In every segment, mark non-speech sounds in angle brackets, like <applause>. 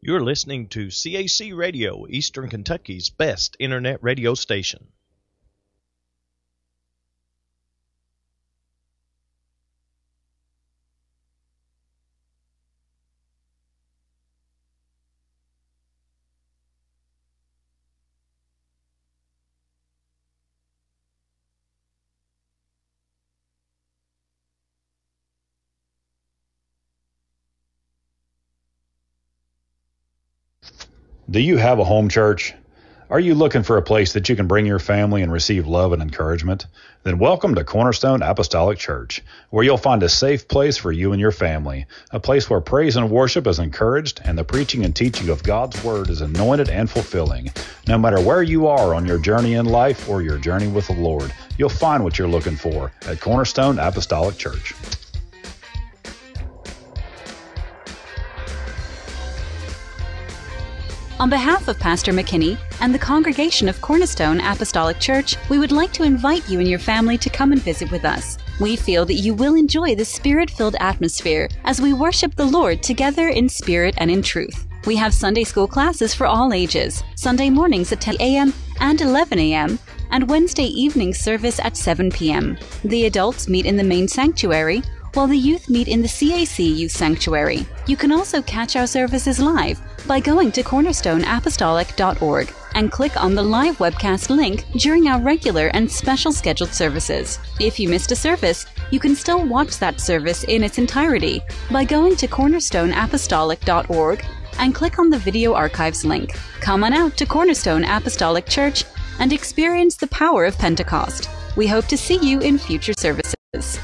You're listening to CAC Radio, Eastern Kentucky's best internet radio station. Do you have a home church? Are you looking for a place that you can bring your family and receive love and encouragement? Then welcome to Cornerstone Apostolic Church, where you'll find a safe place for you and your family, a place where praise and worship is encouraged and the preaching and teaching of God's Word is anointed and fulfilling. No matter where you are on your journey in life or your journey with the Lord, you'll find what you're looking for at Cornerstone Apostolic Church. On behalf of Pastor McKinney and the congregation of Cornerstone Apostolic Church, we would like to invite you and your family to come and visit with us. We feel that you will enjoy the spirit filled atmosphere as we worship the Lord together in spirit and in truth. We have Sunday school classes for all ages, Sunday mornings at 10 a.m. and 11 a.m., and Wednesday evening service at 7 p.m. The adults meet in the main sanctuary, while the youth meet in the CAC Youth Sanctuary. You can also catch our services live by going to cornerstoneapostolic.org and click on the live webcast link during our regular and special scheduled services. If you missed a service, you can still watch that service in its entirety by going to cornerstoneapostolic.org and click on the video archives link. Come on out to Cornerstone Apostolic Church and experience the power of Pentecost. We hope to see you in future services.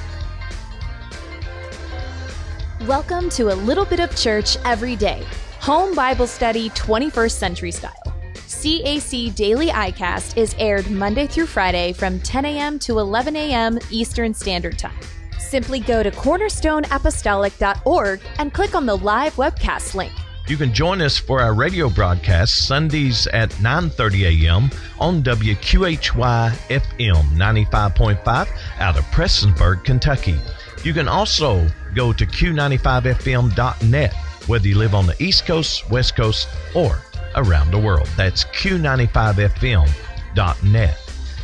Welcome to a little bit of church every day. Home Bible Study 21st Century Style. CAC Daily iCast is aired Monday through Friday from 10 a.m. to 11 a.m. Eastern Standard Time. Simply go to cornerstoneapostolic.org and click on the live webcast link. You can join us for our radio broadcast Sundays at 9:30 a.m. on WQHY FM 95.5 out of Prestonsburg, Kentucky. You can also go to q95fm.net whether you live on the East Coast, West Coast, or around the world. That's q95fm.net.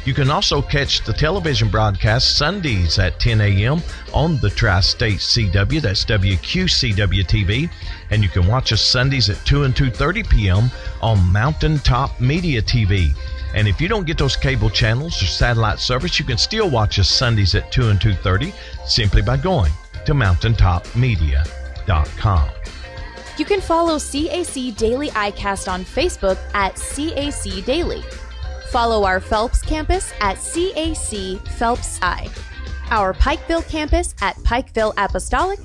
You can also catch the television broadcast Sundays at 10 a.m. on the Tri State CW, that's WQCW TV, and you can watch us Sundays at 2 and 2:30 p.m. on Mountaintop Media TV. And if you don't get those cable channels or satellite service, you can still watch us Sundays at 2 and 2:30 simply by going to mountaintopmedia.com. You can follow CAC Daily iCast on Facebook at CAC Daily. Follow our Phelps campus at CAC Phelps I, our Pikeville campus at Pikeville Apostolic,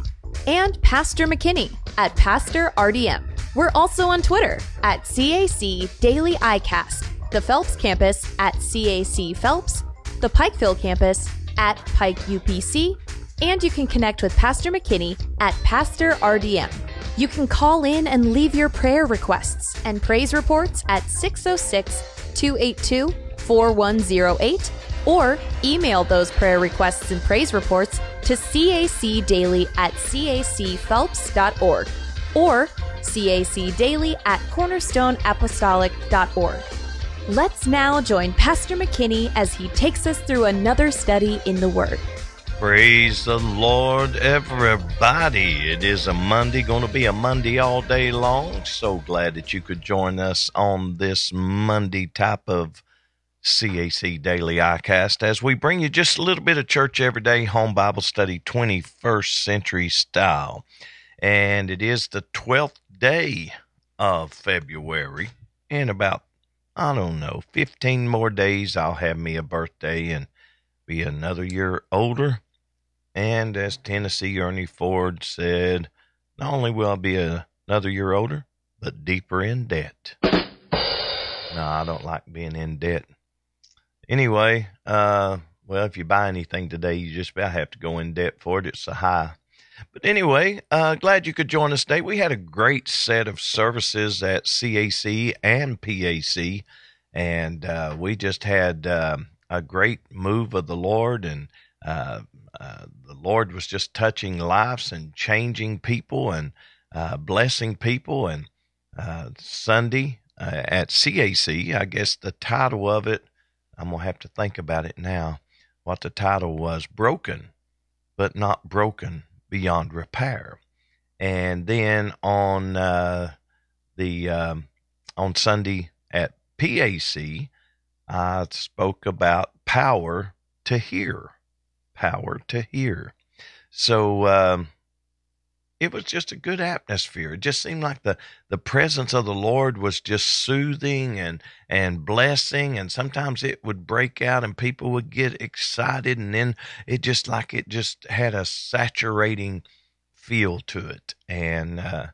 and Pastor McKinney at Pastor RDM. We're also on Twitter at CAC Daily iCast, the Phelps campus at CAC Phelps, the Pikeville campus at Pike UPC, and you can connect with Pastor McKinney at Pastor RDM. You can call in and leave your prayer requests and praise reports at 606 282 4108 or email those prayer requests and praise reports to cacdaily at cacphelps.org or cacdaily at cornerstoneapostolic.org. Let's now join Pastor McKinney as he takes us through another study in the Word. Praise the Lord, everybody. It is a Monday, going to be a Monday all day long. So glad that you could join us on this Monday type of CAC Daily iCast as we bring you just a little bit of church every day, home Bible study, 21st century style. And it is the 12th day of February. In about, I don't know, 15 more days, I'll have me a birthday and be another year older. And as Tennessee Ernie Ford said, not only will I be a, another year older, but deeper in debt. No, I don't like being in debt. Anyway, uh, well, if you buy anything today, you just about have to go in debt for it. It's a high. But anyway, uh, glad you could join us today. We had a great set of services at CAC and PAC, and uh, we just had uh, a great move of the Lord and uh, uh, the Lord was just touching lives and changing people and uh, blessing people. And uh, Sunday at CAC. I guess the title of it, I'm going to have to think about it now, what the title was Broken, but not broken beyond repair. And then on uh, the um, on Sunday at PAC, I spoke about power to hear, power to hear. So um, it was just a good atmosphere. It just seemed like the, the presence of the Lord was just soothing and, and blessing. And sometimes it would break out and people would get excited. And then it just like it just had a saturating feel to it. And uh,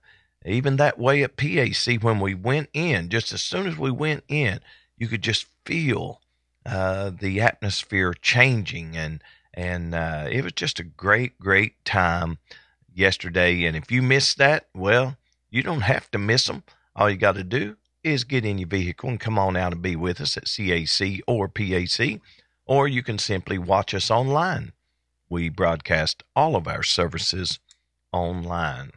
even that way at PAC, when we went in, just as soon as we went in, you could just feel uh, the atmosphere changing. And, and uh, it was just a great, great time yesterday. And if you missed that, well, you don't have to miss them. All you got to do is get in your vehicle and come on out and be with us at CAC or PAC, or you can simply watch us online. We broadcast all of our services online.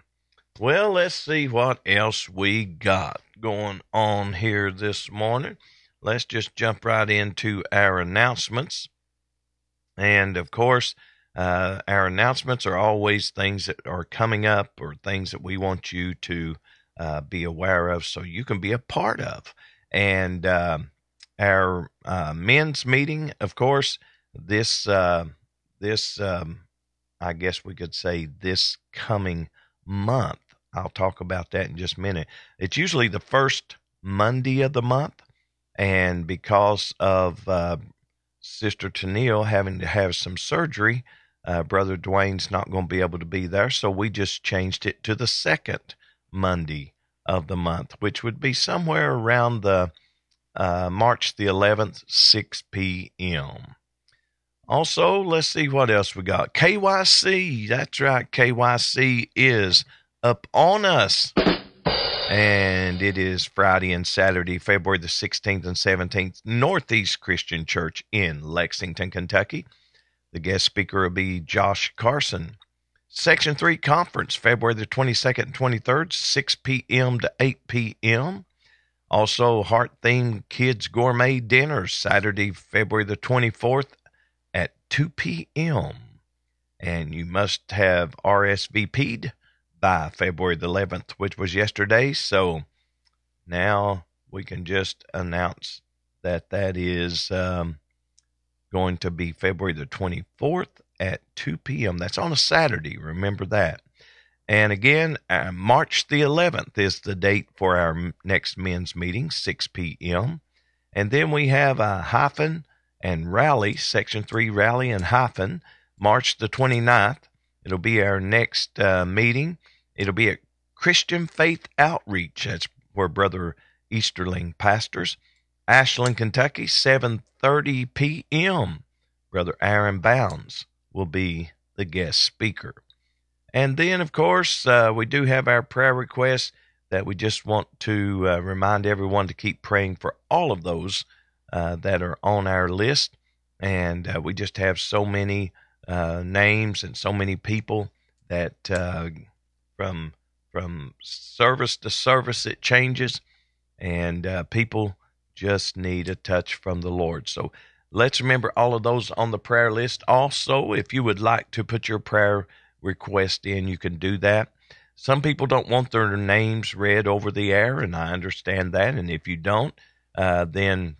Well, let's see what else we got going on here this morning. Let's just jump right into our announcements. And of course, uh, our announcements are always things that are coming up or things that we want you to uh, be aware of so you can be a part of. And uh, our men's meeting, of course, this, uh, this, um, I guess we could say this coming month. I'll talk about that in just a minute. It's usually the first Monday of the month. And because of uh, Sister Tennille having to have some surgery, uh, Brother Dwayne's not going to be able to be there, so we just changed it to the second Monday of the month, which would be somewhere around the uh, March the 11th, 6 p.m. Also, let's see what else we got. KYC, that's right, KYC is up on us. And it is Friday and Saturday, February the 16th and 17th, Northeast Christian Church in Lexington, Kentucky. The guest speaker will be Josh Carson. Section 3 conference, February the 22nd and 23rd, 6 p.m. to 8 p.m. Also, Heart Themed Kids Gourmet Dinner, Saturday, February the 24th at 2 p.m. And you must have RSVP'd by February the 11th, which was yesterday. So now we can just announce that that is um, going to be February the 24th at 2 p.m. That's on a Saturday. Remember that. And again, uh, March the 11th is the date for our next men's meeting, 6 p.m. And then we have a hyphen and rally, Section 3 rally and hyphen, March the 29th. It'll be our next uh, meeting. It'll be at Christian Faith Outreach. That's where Brother Easterling pastors. Ashland, Kentucky, 7:30 p.m. Brother Aaron Bounds will be the guest speaker. And then, of course, uh, we do have our prayer requests that we just want to uh, remind everyone to keep praying for all of those uh, that are on our list. And uh, we just have so many uh, names and so many people that uh, from from service to service it changes, and people just need a touch from the Lord. So let's remember all of those on the prayer list. Also, if you would like to put your prayer request in, you can do that. Some people don't want their names read over the air, and I understand that. And if you don't, uh, then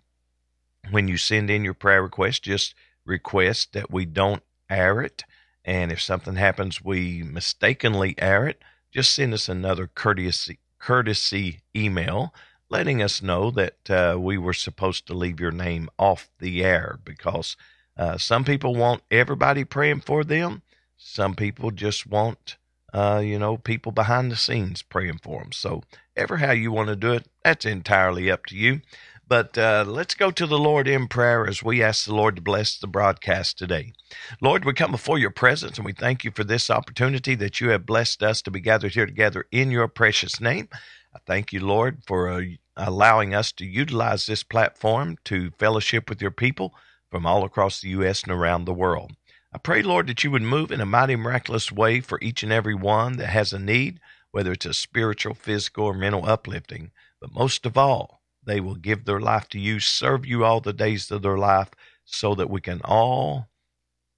when you send in your prayer request, just request that we don't air it. And if something happens, we mistakenly air it, just send us another courtesy courtesy email letting us know that uh, we were supposed to leave your name off the air because uh, some people want everybody praying for them. Some people just want, uh, you know, people behind the scenes praying for them. So, ever how you want to do it, that's entirely up to you. But uh, let's go to the Lord in prayer as we ask the Lord to bless the broadcast today. Lord, we come before your presence and we thank you for this opportunity that you have blessed us to be gathered here together in your precious name. I thank you, Lord, for uh, allowing us to utilize this platform to fellowship with your people from all across the U.S. and around the world. I pray, Lord, that you would move in a mighty, miraculous way for each and every one that has a need, whether it's a spiritual, physical, or mental uplifting. But most of all, they will give their life to you, serve you all the days of their life, so that we can all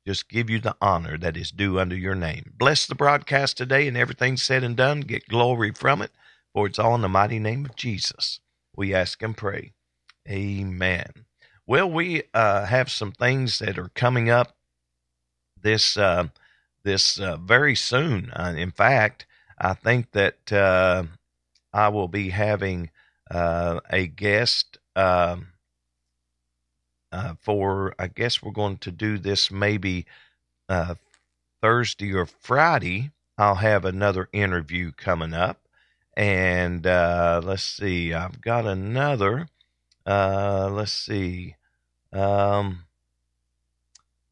just give you the honor that is due unto your name. Bless the broadcast today and everything said and done. Get glory from it, for it's all in the mighty name of Jesus. We ask and pray. Amen. Well, we uh, have some things that are coming up this uh, this uh, very soon. Uh, in fact, I think that uh, I will be having uh, a guest um, for. I guess we're going to do this maybe Thursday or Friday. I'll have another interview coming up, and let's see. I've got another. let's see. Um,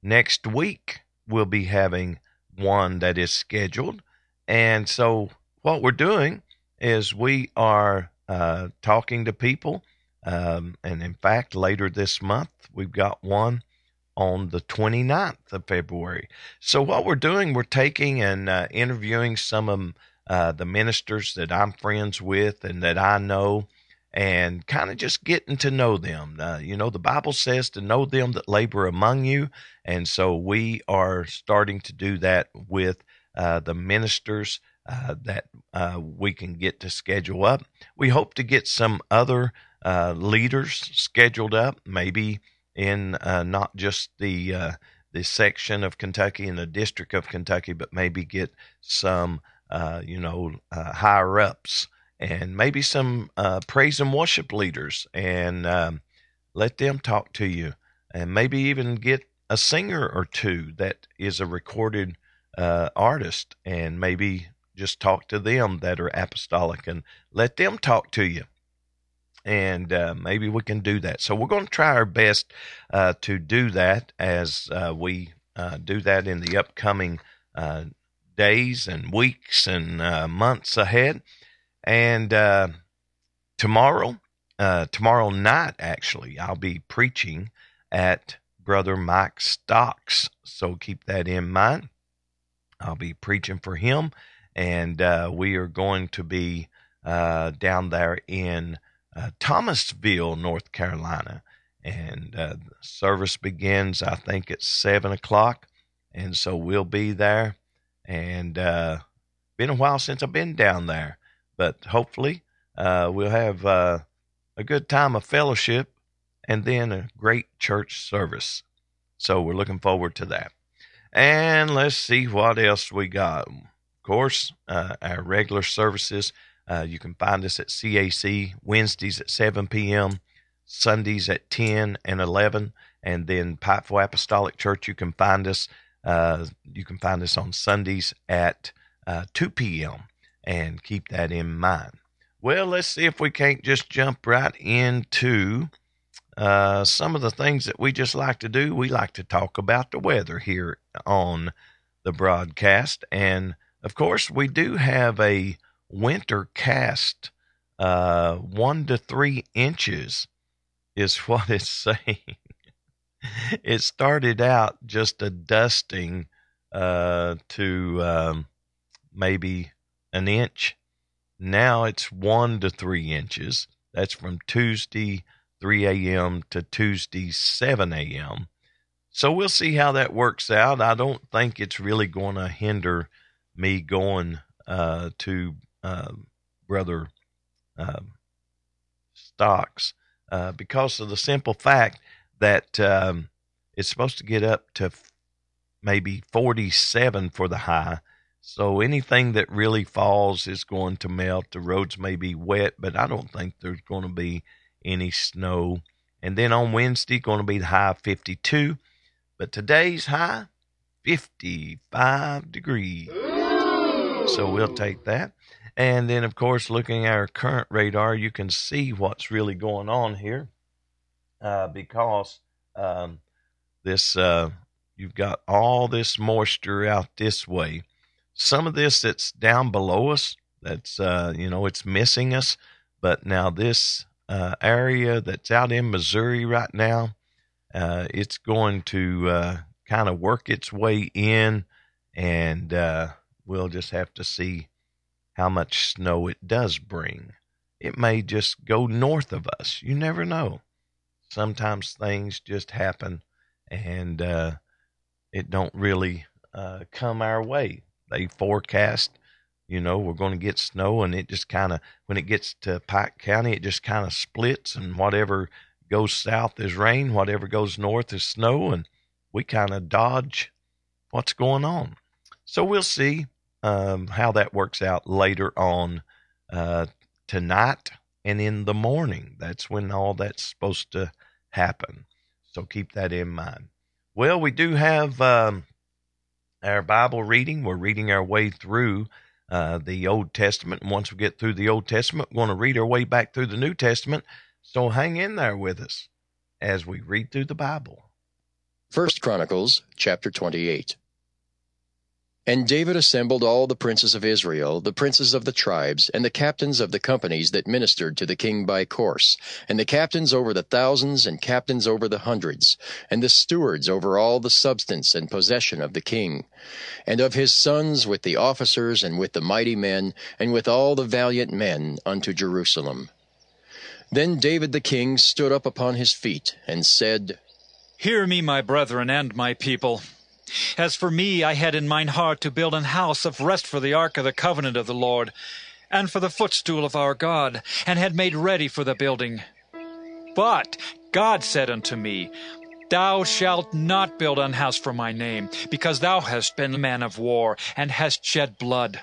next week, we'll be having one that is scheduled. And so, what we're doing is we are uh, talking to people. Um, and in fact, later this month, we've got one on the 29th of February. So, what we're doing, we're taking and uh, interviewing some of uh, the ministers that I'm friends with and that I know and kind of just getting to know them. Uh, you know, the Bible says to know them that labor among you. And so we are starting to do that with uh, the ministers uh, that uh, we can get to schedule up. We hope to get some other uh, leaders scheduled up, maybe in uh, not just the the section of Kentucky and the district of Kentucky, but maybe get some, you know, higher ups and maybe some uh, praise and worship leaders and um, let them talk to you and maybe even get a singer or two that is a recorded uh, artist and maybe just talk to them that are apostolic and let them talk to you. And uh, maybe we can do that. So we're going to try our best uh, to do that as uh, we uh, do that in the upcoming days and weeks and months ahead and uh, tomorrow, uh, tomorrow night, actually, I'll be preaching at Brother Mike Stocks. So keep that in mind. I'll be preaching for him, and uh, we are going to be uh, down there in uh, Thomasville, North Carolina. And uh, service begins, I think, at 7 o'clock. And so we'll be there. And uh, been a while since I've been down there but hopefully uh, we'll have uh, a good time of fellowship and then a great church service. So we're looking forward to that. And let's see what else we got. Of course, uh, our regular services. Uh, you can find us at CAC Wednesdays at 7 p.m., Sundays at 10 and 11, and then Pikeville Apostolic Church. You can find us. Uh, you can find us on Sundays at uh, 2 p.m and keep that in mind. Well, let's see if we can't just jump right into uh, some of the things that we just like to do. We like to talk about the weather here on the broadcast. And of course, we do have a winter cast, uh, one to three inches is <laughs> what it's saying. <laughs> it started out just a dusting uh, to um, maybe an inch. Now it's one to three inches. That's from Tuesday 3 a.m. to Tuesday 7 a.m. So we'll see how that works out. I don't think it's really going to hinder me going uh, to uh, Brother uh, Stocks because of the simple fact that um, it's supposed to get up to maybe 47 for the high so anything that really falls is going to melt. The roads may be wet, but I don't think there's going to be any snow. And then on Wednesday, going to be the high 52. But today's high, 55 degrees. So we'll take that. And then, of course, looking at our current radar, you can see what's really going on here uh, because um, this uh, you've got all this moisture out this way some of this that's down below us, that's, uh, you know, it's missing us. But now this uh, area that's out in Missouri right now, uh, it's going to uh, kind of work its way in, and we'll just have to see how much snow it does bring. It may just go north of us. You never know. Sometimes things just happen and uh, it don't really uh, come our way. They forecast, you know, we're going to get snow, and it just kind of, when it gets to Pike County, it just kind of splits, and whatever goes south is rain, whatever goes north is snow, and we kind of dodge what's going on. So we'll see um, how that works out later on uh, tonight and in the morning. That's when all that's supposed to happen. So keep that in mind. Well, we do have um, our Bible reading. We're reading our way through uh, the Old Testament. And once we get through the Old Testament, we're going to read our way back through the New Testament. So hang in there with us as we read through the Bible. First Chronicles chapter 28. And David assembled all the princes of Israel, the princes of the tribes, and the captains of the companies that ministered to the king by course, and the captains over the thousands, and captains over the hundreds, and the stewards over all the substance and possession of the king, and of his sons with the officers, and with the mighty men, and with all the valiant men unto Jerusalem. Then David the king stood up upon his feet, and said, Hear me, my brethren and my people. As for me, I had in mine heart to build an house of rest for the ark of the covenant of the Lord, and for the footstool of our God, and had made ready for the building. But God said unto me, Thou shalt not build an house for my name, because thou hast been a man of war, and hast shed blood.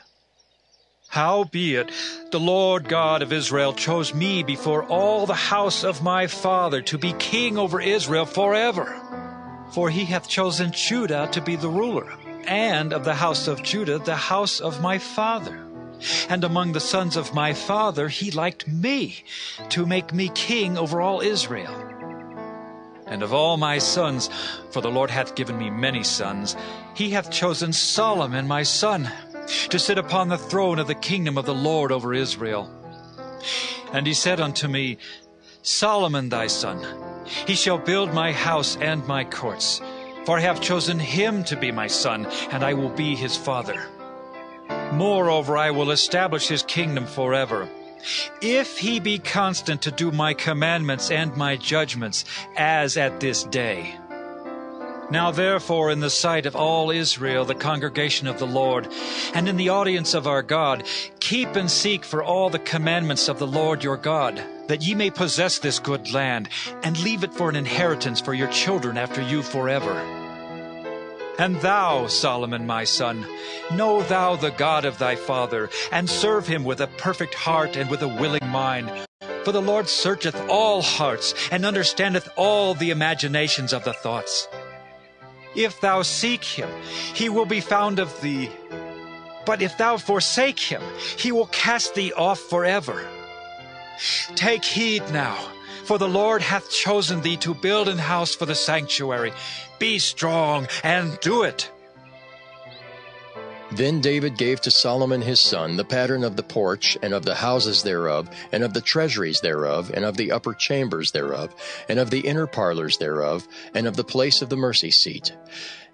Howbeit, the Lord God of Israel chose me before all the house of my father to be king over Israel forever. For he hath chosen Judah to be the ruler, and of the house of Judah the house of my father. And among the sons of my father he liked me, to make me king over all Israel. And of all my sons, for the Lord hath given me many sons, he hath chosen Solomon my son, to sit upon the throne of the kingdom of the Lord over Israel. And he said unto me, Solomon thy son, he shall build my house and my courts. For I have chosen him to be my son, and I will be his father. Moreover, I will establish his kingdom forever. If he be constant to do my commandments and my judgments, as at this day. Now therefore, in the sight of all Israel, the congregation of the Lord, and in the audience of our God, keep and seek for all the commandments of the Lord your God that ye may possess this good land, and leave it for an inheritance for your children after you forever. And thou, Solomon my son, know thou the God of thy father, and serve him with a perfect heart and with a willing mind. For the Lord searcheth all hearts, and understandeth all the imaginations of the thoughts. If thou seek him, he will be found of thee. But if thou forsake him, he will cast thee off forever. Take heed now, for the Lord hath chosen thee to build an house for the sanctuary. Be strong and do it. Then David gave to Solomon his son the pattern of the porch, and of the houses thereof, and of the treasuries thereof, and of the upper chambers thereof, and of the inner parlors thereof, and of the place of the mercy seat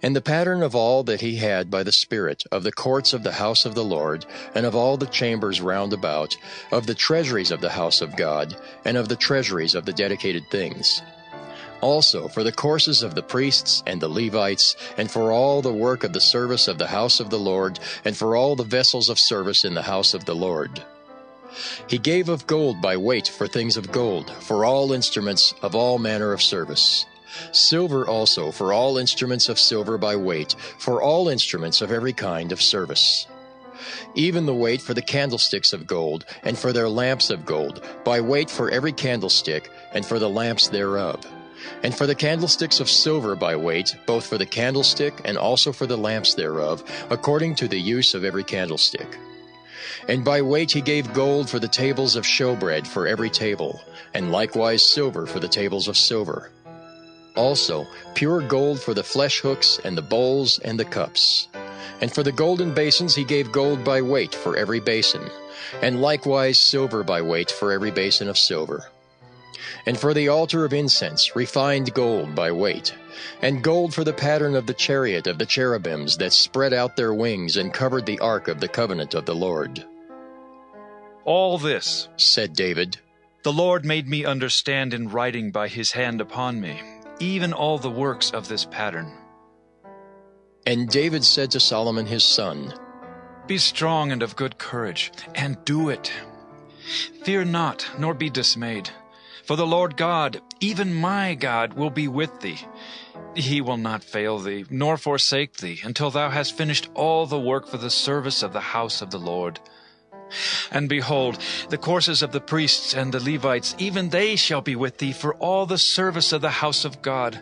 and the pattern of all that he had by the Spirit, of the courts of the house of the Lord, and of all the chambers round about, of the treasuries of the house of God, and of the treasuries of the dedicated things. Also for the courses of the priests and the Levites, and for all the work of the service of the house of the Lord, and for all the vessels of service in the house of the Lord. He gave of gold by weight for things of gold, for all instruments of all manner of service Silver also for all instruments of silver by weight, for all instruments of every kind of service. Even the weight for the candlesticks of gold, and for their lamps of gold, by weight for every candlestick, and for the lamps thereof. And for the candlesticks of silver by weight, both for the candlestick and also for the lamps thereof, according to the use of every candlestick. And by weight he gave gold for the tables of showbread for every table, and likewise silver for the tables of silver also pure gold for the flesh hooks and the bowls and the cups. And for the golden basins he gave gold by weight for every basin, and likewise silver by weight for every basin of silver. And for the altar of incense refined gold by weight, and gold for the pattern of the chariot of the cherubims that spread out their wings and covered the ark of the covenant of the Lord. all this, said David, the Lord made me understand in writing by his hand upon me, even all the works of this pattern. And David said to Solomon his son, Be strong and of good courage, and do it. Fear not, nor be dismayed. For the Lord God, even my God, will be with thee. He will not fail thee, nor forsake thee, until thou hast finished all the work for the service of the house of the Lord. And behold, the courses of the priests and the Levites, even they shall be with thee for all the service of the house of God.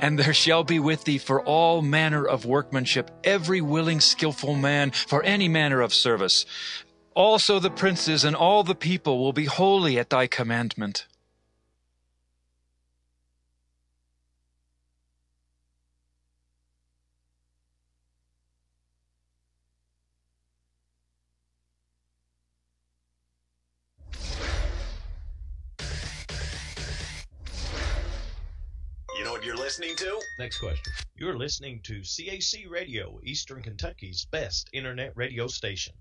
And there shall be with thee for all manner of workmanship, every willing, skillful man for any manner of service. Also the princes and all the people will be holy at thy commandment. You're listening to? Next question. You're listening to CAC Radio, Eastern Kentucky's best internet radio station.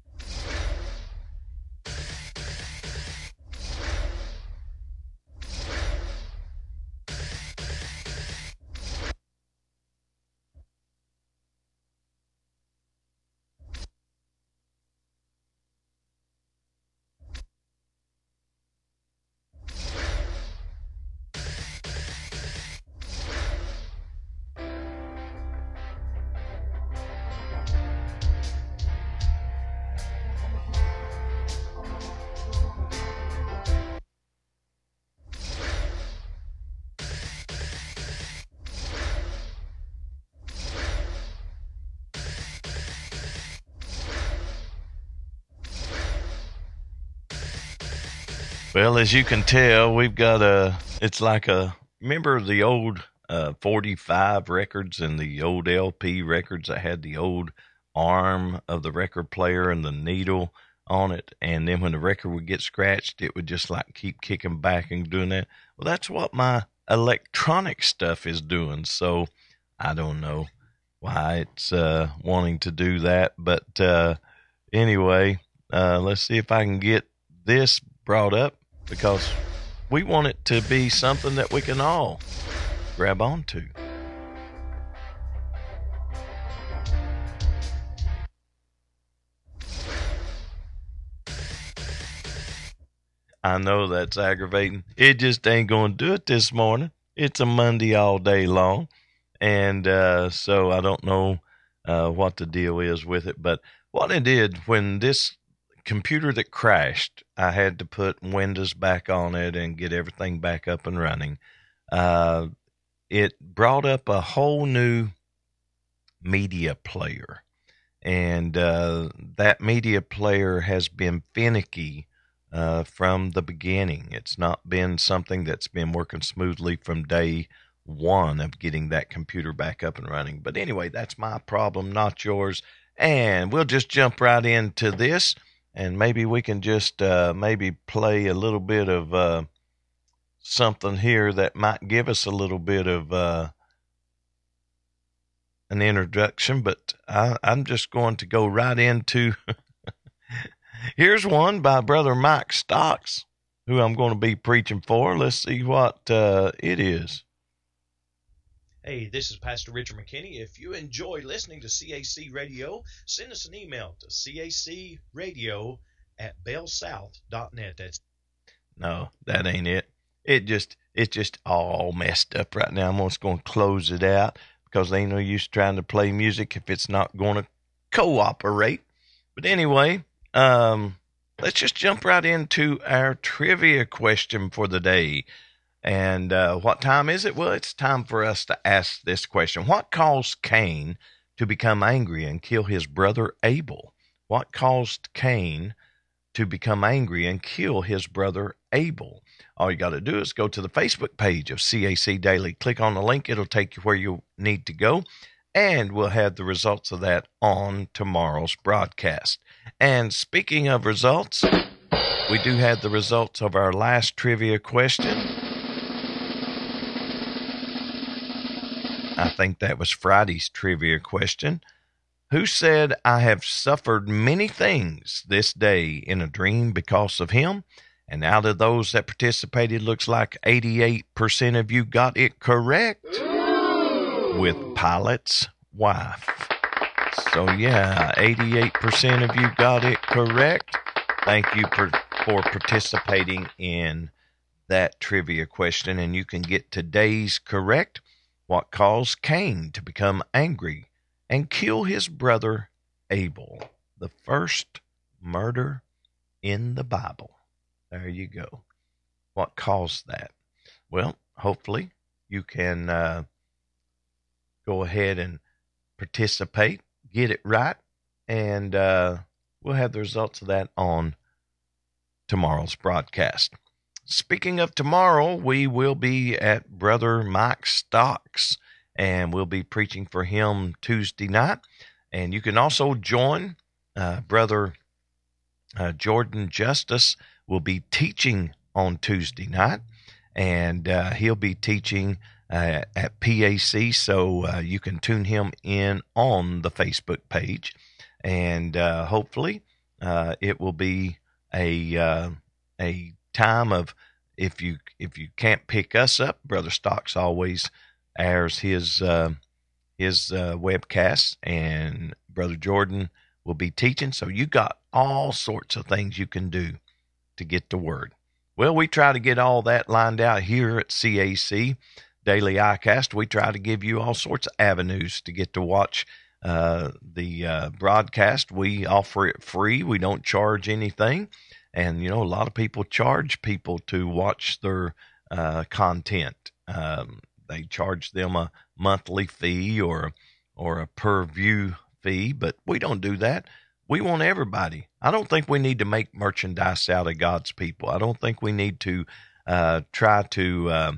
Well, as you can tell, we've got a. It's like a. Remember the old uh, 45 records and the old LP records that had the old arm of the record player and the needle on it, and then when the record would get scratched, it would just like keep kicking back and doing that. Well, that's what my electronic stuff is doing. So I don't know why it's uh, wanting to do that, but uh, anyway, uh, let's see if I can get this brought up because we want it to be something that we can all grab onto. I know that's aggravating. It just ain't going to do it this morning. It's a Monday all day long. And uh, so I don't know uh, what the deal is with it. But what I did when this computer that crashed, I had to put Windows back on it and get everything back up and running. Uh, it brought up a whole new media player. And uh, that media player has been finicky uh, from the beginning. It's not been something that's been working smoothly from day one of getting that computer back up and running. But anyway, that's my problem, not yours. And we'll just jump right into this, and maybe we can just uh, maybe play a little bit of uh, something here that might give us a little bit of uh, an introduction. But I, I'm just going to go right into. <laughs> Here's one by Brother Mike Stocks, who I'm going to be preaching for. Let's see what uh, it is. Hey, this is Pastor Richard McKinney. If you enjoy listening to CAC Radio, send us an email to cacradio at bellsouth.net. That's no, that ain't it. It just it's just all messed up right now. I'm just going to close it out because they ain't no use trying to play music if it's not going to cooperate. But anyway, um, let's just jump right into our trivia question for the day. And uh, what time is it? Well, it's time for us to ask this question What caused Cain to become angry and kill his brother Abel? What caused Cain to become angry and kill his brother Abel? All you got to do is go to the Facebook page of CAC Daily. Click on the link, it'll take you where you need to go. And we'll have the results of that on tomorrow's broadcast. And speaking of results, we do have the results of our last trivia question. I think that was Friday's trivia question. who said, I have suffered many things this day in a dream because of him. And out of those that participated, looks like 88% of you got it correct with Pilate's wife. So, yeah, 88% of you got it correct. Thank you for, for participating in that trivia question. And you can get today's correct. What caused Cain to become angry and kill his brother Abel? The first murder in the Bible. There you go. What caused that? Well, hopefully you can uh, go ahead and participate, get it right, and uh, we'll have the results of that on tomorrow's broadcast. Speaking of tomorrow, we will be at Brother Mike Stocks and we'll be preaching for him Tuesday night. And you can also join uh, Brother uh, Jordan Justice will be teaching on Tuesday night, and uh, he'll be teaching uh, at PAC, so uh, you can tune him in on the Facebook page, and uh, hopefully it will be a a time of if you if you can't pick us up, Brother Stocks always airs his uh, his uh, webcasts, and Brother Jordan will be teaching. So you got all sorts of things you can do to get the word. Well, we try to get all that lined out here at CAC Daily iCast. We try to give you all sorts of avenues to get to watch uh, the uh, broadcast. We offer it free. We don't charge anything. And, you know, a lot of people charge people to watch their uh, content. Um, they charge them a monthly fee or or a per view fee, but we don't do that. We want everybody. I don't think we need to make merchandise out of God's people. I don't think we need to uh, try to, uh,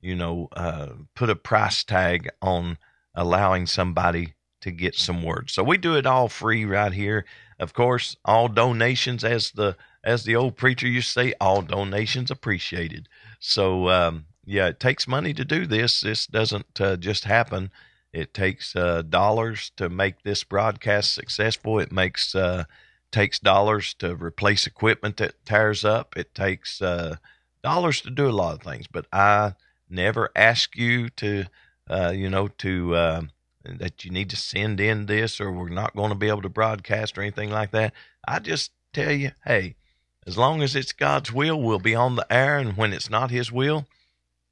you know, uh, put a price tag on allowing somebody to get some words. So we do it all free right here. Of course, all donations, as the as the old preacher used to say, all donations appreciated. So um, yeah, it takes money to do this. This doesn't uh, just happen. It takes uh, dollars to make this broadcast successful. It makes uh, takes dollars to replace equipment that tears up. It takes uh, dollars to do a lot of things. But I never ask you to, uh, you know, to uh, that you need to send in this or we're not going to be able to broadcast or anything like that. I just tell you, hey, as long as it's God's will, we'll be on the air, and when it's not His will,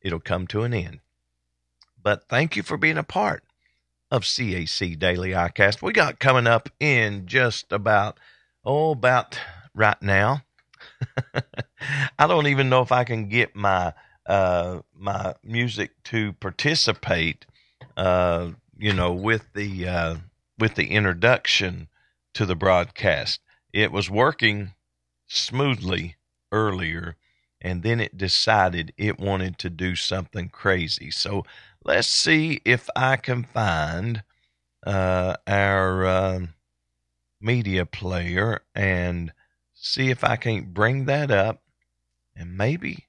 it'll come to an end. But thank you for being a part of CAC Daily iCast. We got coming up in just about, oh, about right now. <laughs> I don't even know if I can get my uh, my music to participate, uh, you know, with the uh, with the introduction to the broadcast. It was working smoothly earlier, and then it decided it wanted to do something crazy. So let's see if I can find uh, our uh, media player and see if I can't bring that up and maybe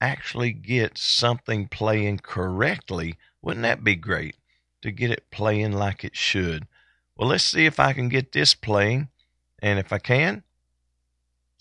actually get something playing correctly. Wouldn't that be great to get it playing like it should? Well, let's see if I can get this playing. And if I can,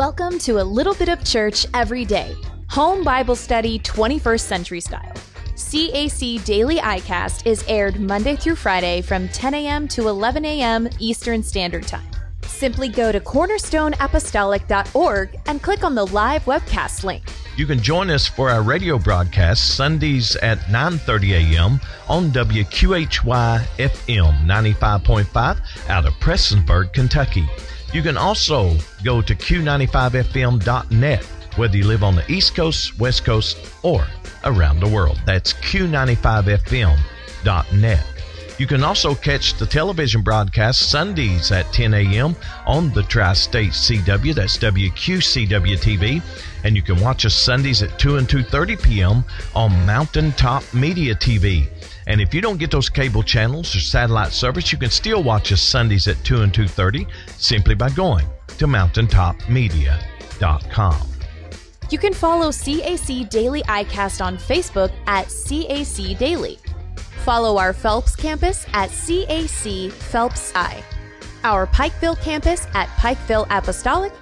Welcome to a little bit of church every day. Home Bible study 21st century style. CAC Daily iCast is aired Monday through Friday from 10 a.m. to 11 a.m. Eastern Standard Time. Simply go to cornerstoneapostolic.org and click on the live webcast link. You can join us for our radio broadcast Sundays at 9:30 a.m. on WQHY FM 95.5 out of Prestonsburg, Kentucky. You can also go to q95fm.net whether you live on the East Coast, West Coast, or around the world. That's Q95fm.net. You can also catch the television broadcast Sundays at 10 a.m. on the Tri State CW. That's WQCW TV. And you can watch us Sundays at 2 and 2.30 p.m. on Mountaintop Media TV. And if you don't get those cable channels or satellite service, you can still watch us Sundays at 2 and 2.30 simply by going to mountaintopmedia.com. You can follow CAC Daily iCast on Facebook at CAC Daily. Follow our Phelps campus at CAC Phelps I, our Pikeville campus at Pikeville Apostolic,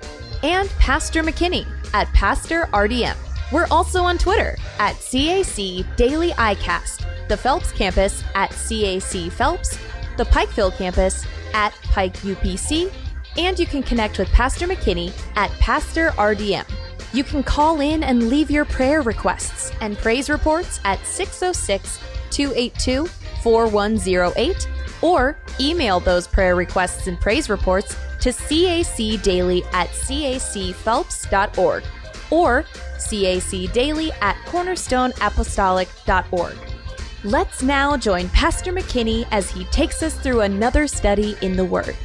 and Pastor McKinney at Pastor RDM. We're also on Twitter at CAC Daily iCast, the Phelps campus at CAC Phelps, the Pikeville campus at Pike UPC, and you can connect with Pastor McKinney at Pastor RDM. You can call in and leave your prayer requests and praise reports at 606 282 4108 or email those prayer requests and praise reports to cacdaily at cacphelps.org or cacdaily at cornerstoneapostolic.org. Let's now join Pastor McKinney as he takes us through another study in the Word.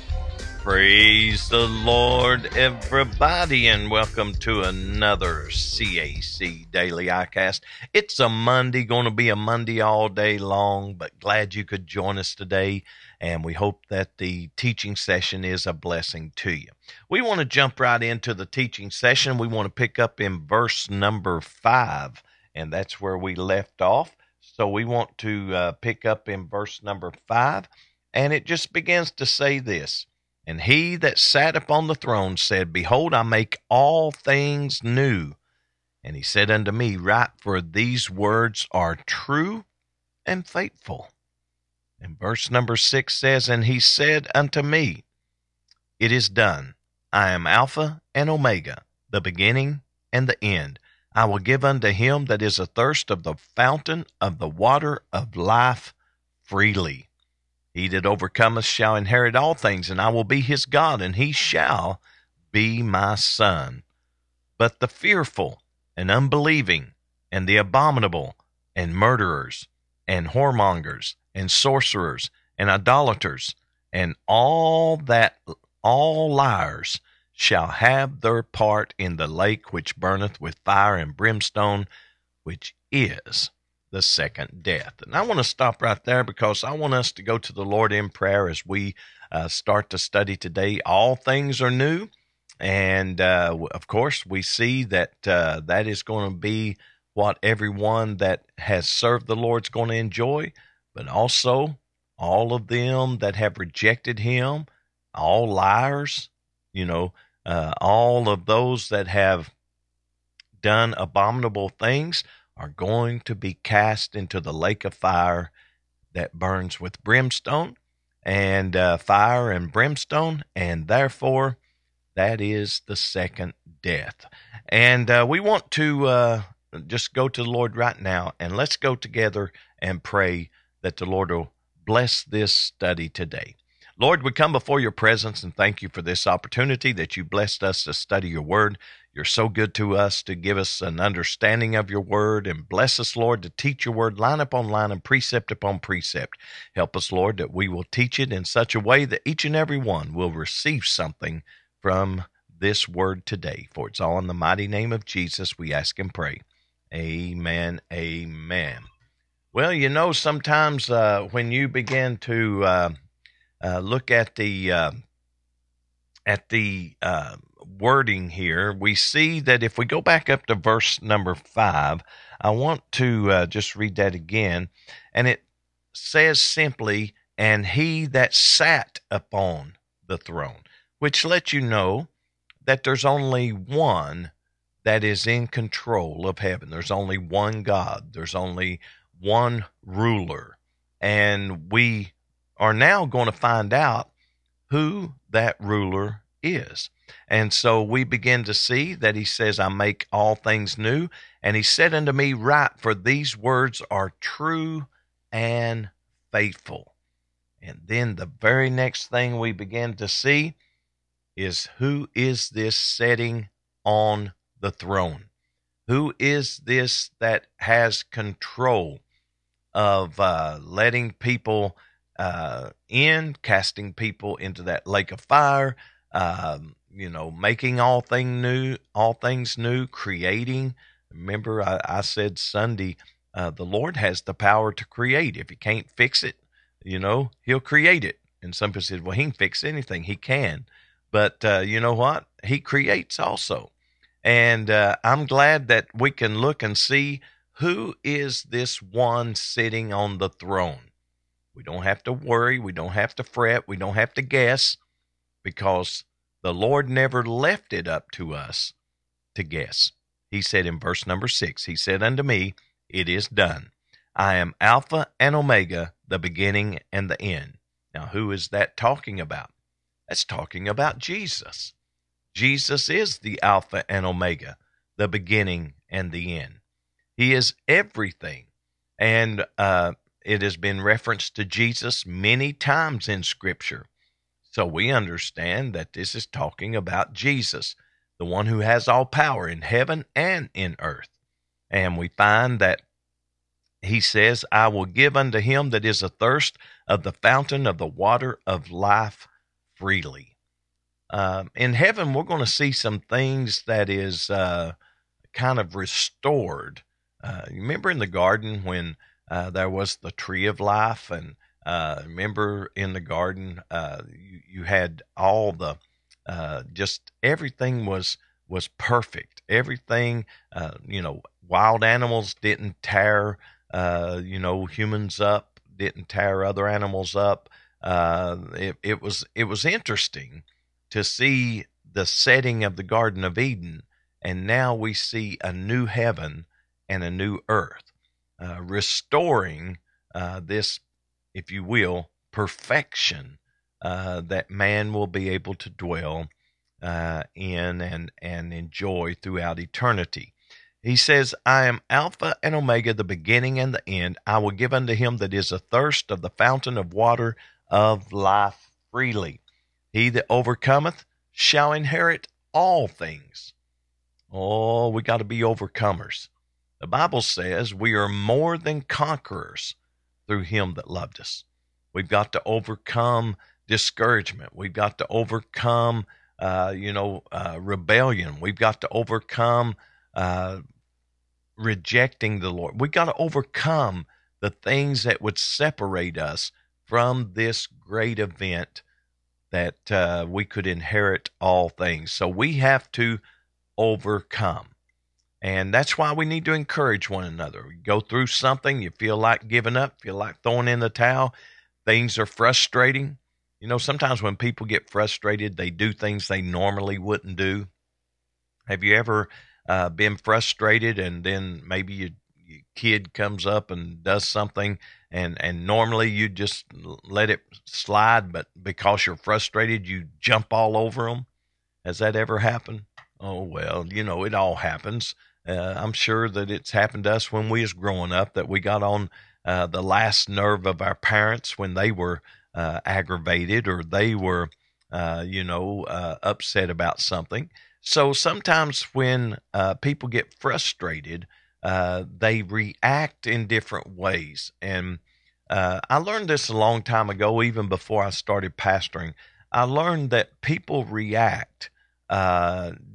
Praise the Lord, everybody, and welcome to another CAC Daily iCast. It's a Monday, going to be a Monday all day long, but glad you could join us today, and we hope that the teaching session is a blessing to you. We want to jump right into the teaching session. We want to pick up in verse number five, and that's where we left off. So we want to uh, pick up in verse number five, and it just begins to say this. And he that sat upon the throne said, Behold, I make all things new. And he said unto me, Write, for these words are true and faithful. And verse number six says, And he said unto me, It is done. I am Alpha and Omega, the beginning and the end. I will give unto him that is athirst of the fountain of the water of life freely. He that overcometh shall inherit all things, and I will be his God, and he shall be my son. But the fearful and unbelieving, and the abominable, and murderers, and whoremongers, and sorcerers, and idolaters, and all that all liars shall have their part in the lake which burneth with fire and brimstone, which is the second death. And I want to stop right there because I want us to go to the Lord in prayer as we uh, start to study today. All things are new. And uh, of course, we see that uh, that is going to be what everyone that has served the Lord is going to enjoy, but also all of them that have rejected Him, all liars, you know, uh, all of those that have done abominable things are going to be cast into the lake of fire that burns with brimstone and uh, fire and brimstone, and therefore that is the second death. And uh, we want to uh, just go to the Lord right now and let's go together and pray that the Lord will bless this study today. Lord, we come before your presence and thank you for this opportunity that you blessed us to study your word. You're so good to us to give us an understanding of your word and bless us, Lord, to teach your word line upon line and precept upon precept. Help us, Lord, that we will teach it in such a way that each and every one will receive something from this word today. For it's all in the mighty name of Jesus we ask and pray. Amen. Amen. Well, you know, sometimes uh, when you begin to uh, uh, look at the uh, at the uh, wording here, we see that if we go back up to verse number five, I want to uh, just read that again, and it says simply, "And he that sat upon the throne," which lets you know that there's only one that is in control of heaven. There's only one God. There's only one ruler, and we are now going to find out who that ruler is. And so we begin to see that he says, I make all things new. And he said unto me, Write, for these words are true and faithful. And then the very next thing we begin to see is who is this setting on the throne? Who is this that has control of uh, letting people uh, in, casting people into that lake of fire, um, you know, making all thing new, all things new, creating. Remember, I, I said Sunday, uh, the Lord has the power to create. If He can't fix it, you know, He'll create it. And some people said, well, He can fix anything. He can. But uh, you know what? He creates also. And uh, I'm glad that we can look and see who is this one sitting on the throne. We don't have to worry. We don't have to fret. We don't have to guess because the Lord never left it up to us to guess. He said in verse number six, He said unto me, It is done. I am Alpha and Omega, the beginning and the end. Now, who is that talking about? That's talking about Jesus. Jesus is the Alpha and Omega, the beginning and the end. He is everything. And uh, it has been referenced to Jesus many times in Scripture. So we understand that this is talking about Jesus, the one who has all power in heaven and in earth. And we find that he says, I will give unto him that is athirst of the fountain of the water of life freely. Uh, in heaven, we're going to see some things that is uh, kind of restored. Uh, remember in the garden when uh, there was the tree of life, and uh, remember in the garden, uh, you, you, had all the just everything was was perfect. Everything, you know, wild animals didn't tear, you know, humans up, didn't tear other animals up. it, it was it was interesting to see the setting of the Garden of Eden, and now we see a new heaven and a new earth, uh, restoring uh, this, if you will, perfection uh, that man will be able to dwell uh, in and, and enjoy throughout eternity. He says, I am Alpha and Omega, the beginning and the end. I will give unto him that is athirst of the fountain of water of life freely. He that overcometh shall inherit all things. Oh, we got to be overcomers. The Bible says we are more than conquerors through him that loved us. We've got to overcome discouragement. We've got to overcome, uh, you know, uh, rebellion. We've got to overcome uh, rejecting the Lord. We've got to overcome the things that would separate us from this great event that uh, we could inherit all things. So we have to overcome. And that's why we need to encourage one another. You go through something, you feel like giving up, feel like throwing in the towel, things are frustrating. You know, sometimes when people get frustrated, they do things they normally wouldn't do. Have you ever uh, been frustrated and then maybe you, your kid comes up and does something and and normally you just let it slide, but because you're frustrated, you jump all over them. Has that ever happened? Oh well, you know it all happens. Uh, I'm sure that it's happened to us when we was growing up that we got on uh, the last nerve of our parents when they were uh, aggravated or they were, uh, you know, uh, upset about something. So sometimes when uh, people get frustrated, they react in different ways. And I learned this a long time ago, even before I started pastoring. I learned that people react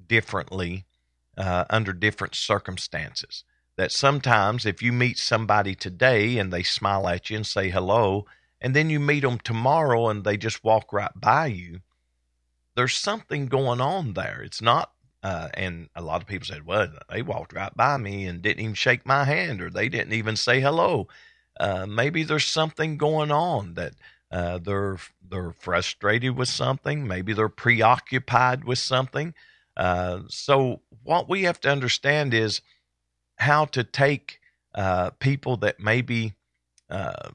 differently uh, under different circumstances. That sometimes if you meet somebody today and they smile at you and say hello, and then you meet them tomorrow and they just walk right by you, there's something going on there. It's not uh, and a lot of people said, well, they walked right by me and didn't even shake my hand, or they didn't even say hello. Uh, maybe there's something going on that uh, they're they're frustrated with something. Maybe they're preoccupied with something. Uh, so what we have to understand is how to take uh, people that maybe uh,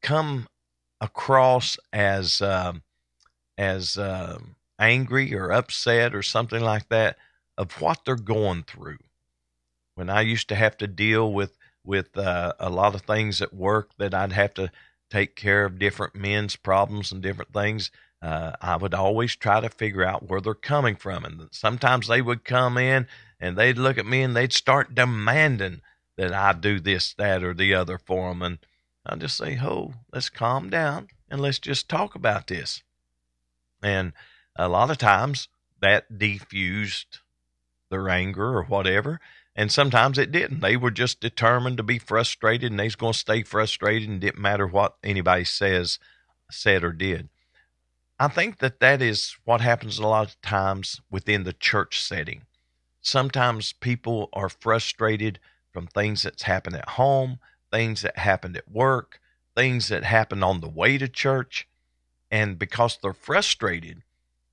come across as um, as um, angry or upset or something like that of what they're going through. When I used to have to deal with with uh, a lot of things at work that I'd have to take care of different men's problems and different things, uh, I would always try to figure out where they're coming from. And sometimes they would come in and they'd look at me and they'd start demanding that I do this, that, or the other for them. And I'll just say, "Ho, let's calm down and let's just talk about this." And a lot of times that defused their anger or whatever. And sometimes it didn't. They were just determined to be frustrated and they was going to stay frustrated and didn't matter what anybody says, said or did. I think that that is what happens a lot of times within the church setting. Sometimes people are frustrated from things that's happened at home, things that happened at work, things that happened on the way to church. And because they're frustrated,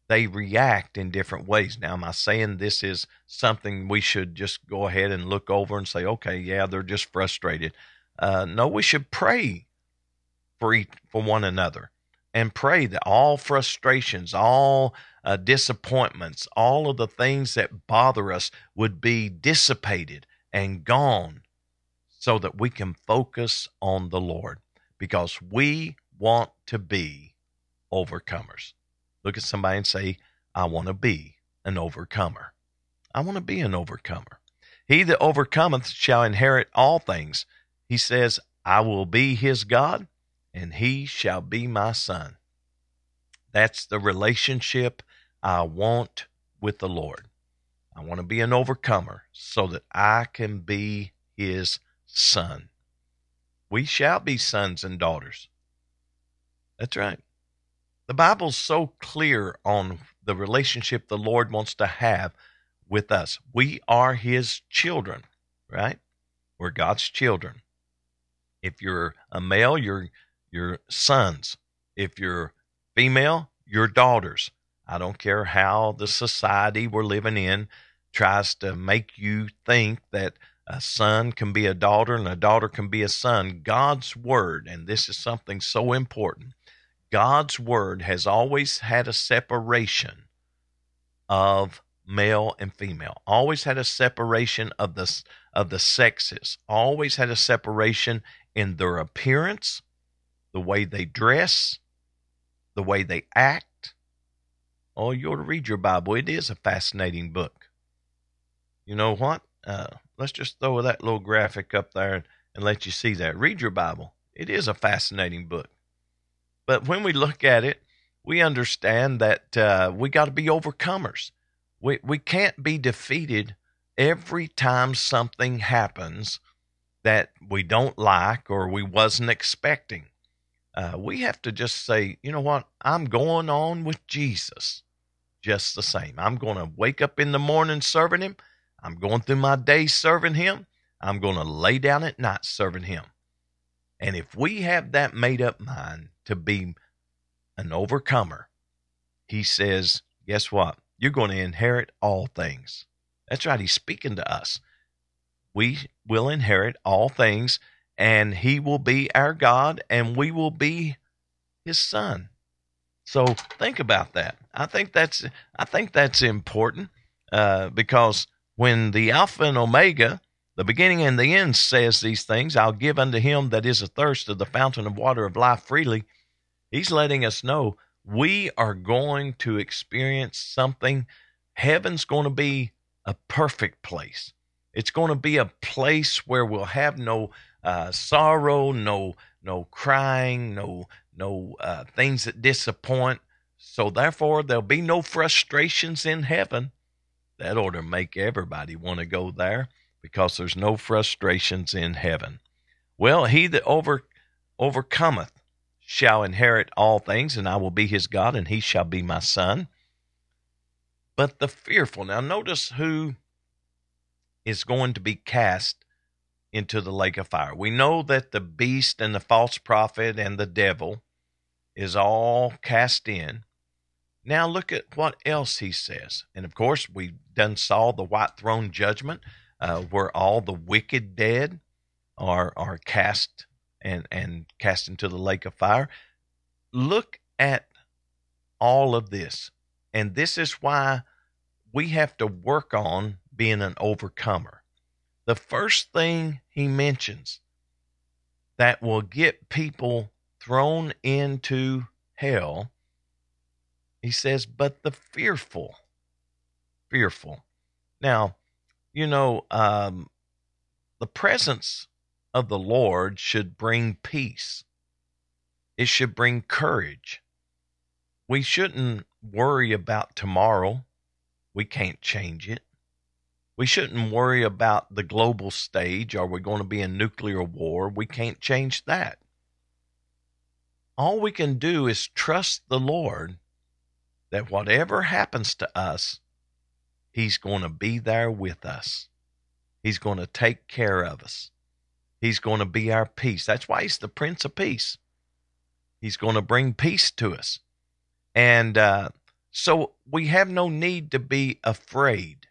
they react in different ways. Now, am I saying this is something we should just go ahead and look over and say, okay, yeah, they're just frustrated? Uh, no, we should pray for each, for one another and pray that all frustrations, all uh, disappointments, all of the things that bother us would be dissipated and gone so that we can focus on the Lord because we want to be overcomers. Look at somebody and say, I want to be an overcomer. I want to be an overcomer. He that overcometh shall inherit all things. He says, I will be his God, and he shall be my son. That's the relationship I want with the Lord. I want to be an overcomer so that I can be his son. We shall be sons and daughters. That's right. The Bible's so clear on the relationship the Lord wants to have with us. We are His children, right? We're God's children. If you're a male, you're your sons. If you're female, your daughters. I don't care how the society we're living in tries to make you think that a son can be a daughter and a daughter can be a son. God's word, and this is something so important, God's word has always had a separation of male and female. Always had a separation of the of the sexes. Always had a separation in their appearance, the way they dress, the way they act. Oh, you ought to read your Bible. It is a fascinating book. You know what? Uh, let's just throw that little graphic up there and, and let you see that. Read your Bible. It is a fascinating book. But when we look at it, we understand that uh, we got to be overcomers. We, we can't be defeated every time something happens that we don't like or we wasn't expecting. Uh, we have to just say, you know what? I'm going on with Jesus just the same. I'm going to wake up in the morning serving him. I'm going through my day serving him. I'm going to lay down at night serving him. And if we have that made up mind to be an overcomer, he says, guess what? You're going to inherit all things. That's right. He's speaking to us. We will inherit all things, and he will be our God, and we will be his son. So think about that. I think that's I think that's important uh, because when the Alpha and Omega the beginning and the end says these things. I'll give unto him that is athirst of the fountain of water of life freely. He's letting us know we are going to experience something. Heaven's going to be a perfect place. It's going to be a place where we'll have no uh, sorrow, no no crying, no no uh, things that disappoint. So therefore, there'll be no frustrations in heaven. That ought to make everybody want to go there because there's no frustrations in heaven. Well, he that over overcometh shall inherit all things, and I will be his God, and he shall be my son. But the fearful, now notice who is going to be cast into the lake of fire. We know that the beast and the false prophet and the devil is all cast in. Now look at what else he says. And of course, we done saw the white throne judgment uh, where all the wicked dead are are cast and and cast into the lake of fire. Look at all of this, and this is why we have to work on being an overcomer. The first thing he mentions that will get people thrown into hell, he says, but the fearful, fearful. Now, you know, um, the presence of the Lord should bring peace. It should bring courage. We shouldn't worry about tomorrow. We can't change it. We shouldn't worry about the global stage. Are we going to be in nuclear war? We can't change that. All we can do is trust the Lord that whatever happens to us, He's going to be there with us. He's going to take care of us. He's going to be our peace. That's why He's the Prince of Peace. He's going to bring peace to us. And uh, so we have no need to be afraid.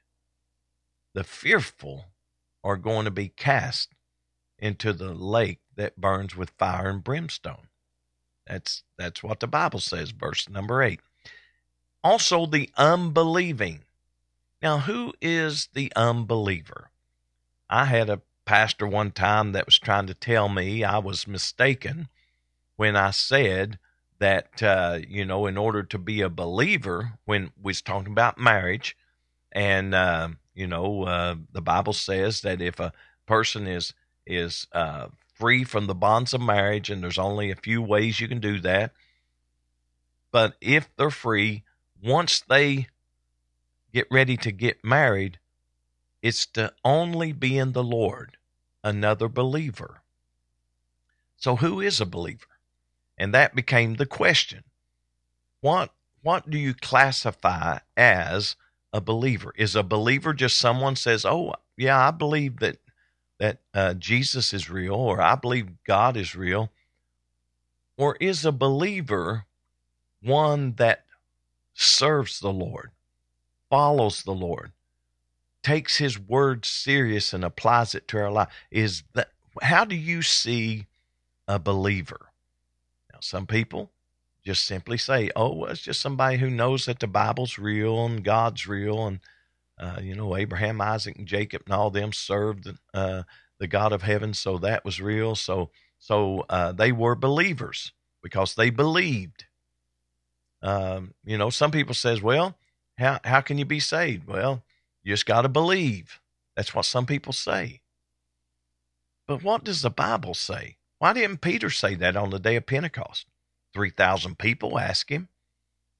The fearful are going to be cast into the lake that burns with fire and brimstone. That's that's what the Bible says, verse number 8. Also the unbelieving. Now, who is the unbeliever? I had a pastor one time that was trying to tell me I was mistaken when I said that uh, you know, in order to be a believer, when we was talking about marriage, and uh, you know, uh, the Bible says that if a person is is uh, free from the bonds of marriage, and there's only a few ways you can do that, but if they're free, once they get ready to get married, it's to only be in the Lord, another believer. So, who is a believer? And that became the question. What what do you classify as a believer? Is a believer just someone says, "Oh, yeah, I believe that that uh, Jesus is real," or "I believe God is real," or is a believer one that serves the Lord, follows the Lord, takes His word serious, and applies it to our life? Is that how do you see a believer? Now, some people just simply say, oh, well, it's just somebody who knows that the Bible's real and God's real. And, uh, you know, Abraham, Isaac, and Jacob and all them served uh, the God of heaven. So that was real. So, so uh, they were believers because they believed. Um, you know, some people says, well, how, how can you be saved? Well, you just got to believe. That's what some people say. But what does the Bible say? Why didn't Peter say that on the day of Pentecost? 3,000 people ask him.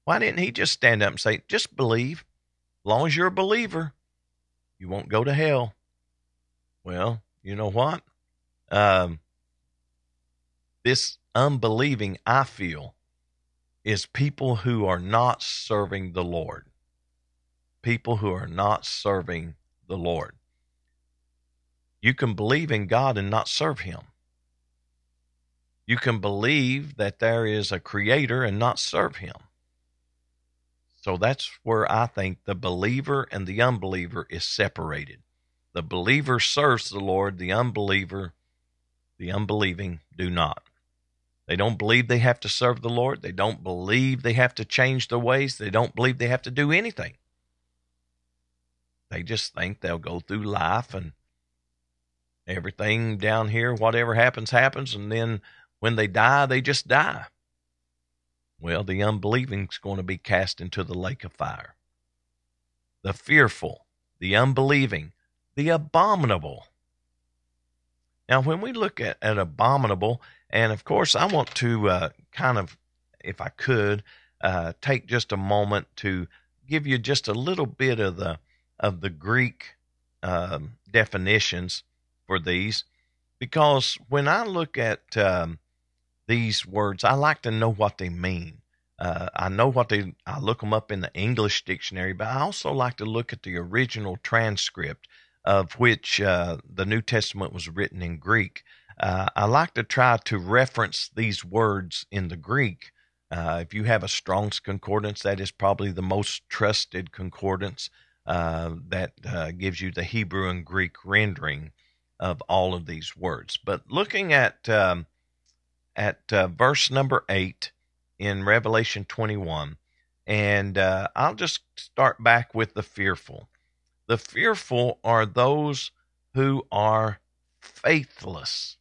Why didn't he just stand up and say, just believe? As long as you're a believer, you won't go to hell. Well, you know what? Um, this unbelieving, I feel, is people who are not serving the Lord. People who are not serving the Lord. You can believe in God and not serve Him. You can believe that there is a creator and not serve him. So that's where I think the believer and the unbeliever is separated. The believer serves the Lord, the unbeliever, the unbelieving do not. They don't believe they have to serve the Lord. They don't believe they have to change their ways. They don't believe they have to do anything. They just think they'll go through life and everything down here, whatever happens, happens, and then when they die, they just die. Well, the unbelieving is going to be cast into the lake of fire. The fearful, the unbelieving, the abominable. Now, when we look at, at abominable, and of course, I want to uh, kind of, if I could, uh, take just a moment to give you just a little bit of the of the Greek um, definitions for these, because when I look at um, these words, I like to know what they mean. Uh, I know what they, I look them up in the English dictionary, but I also like to look at the original transcript of which uh, the New Testament was written in Greek. Uh, I like to try to reference these words in the Greek. Uh, if you have a Strong's Concordance, that is probably the most trusted concordance uh, that uh, gives you the Hebrew and Greek rendering of all of these words. But looking at um, at uh, verse number 8 in Revelation 21. And uh, I'll just start back with the fearful. The fearful are those who are faithless,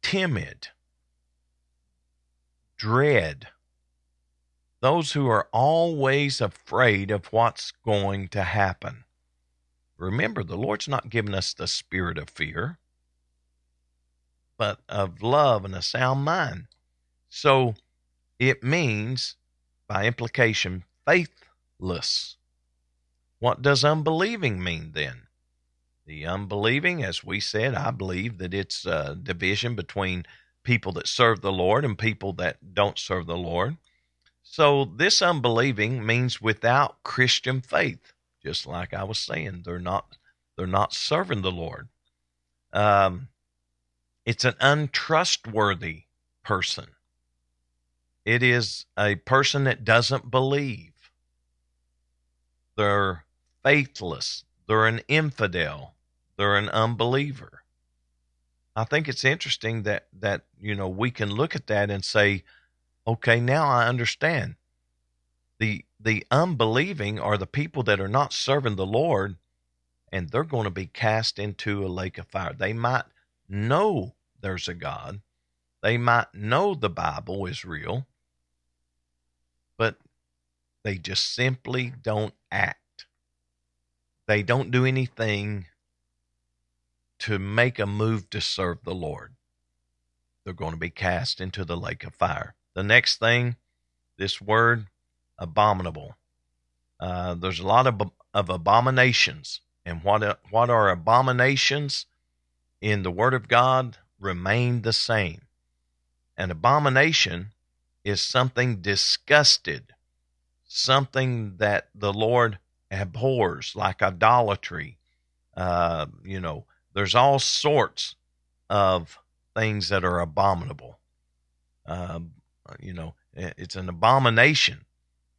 timid, dread, those who are always afraid of what's going to happen. Remember, the Lord's not given us the spirit of fear, but of love and a sound mind. So it means, by implication, faithless. What does unbelieving mean then? The unbelieving, as we said, I believe that it's a division between people that serve the Lord and people that don't serve the Lord. So this unbelieving means without Christian faith, just like I was saying, they're not they're not serving the Lord. Um, it's an untrustworthy person. It is a person that doesn't believe. They're faithless. They're an infidel. They're an unbeliever. I think it's interesting that that you know we can look at that and say, okay, now I understand. The the unbelieving are the people that are not serving the Lord, and they're going to be cast into a lake of fire. They might know there's a God. They might know the Bible is real, but they just simply don't act. They don't do anything to make a move to serve the Lord. They're going to be cast into the lake of fire. The next thing, this word, abominable. Uh, there's a lot of, of abominations. And what, what are abominations in the Word of God remain the same. An abomination is something disgusted, something that the Lord abhors, like idolatry. Uh, you know, there's all sorts of things that are abominable. Uh, you know, it's an abomination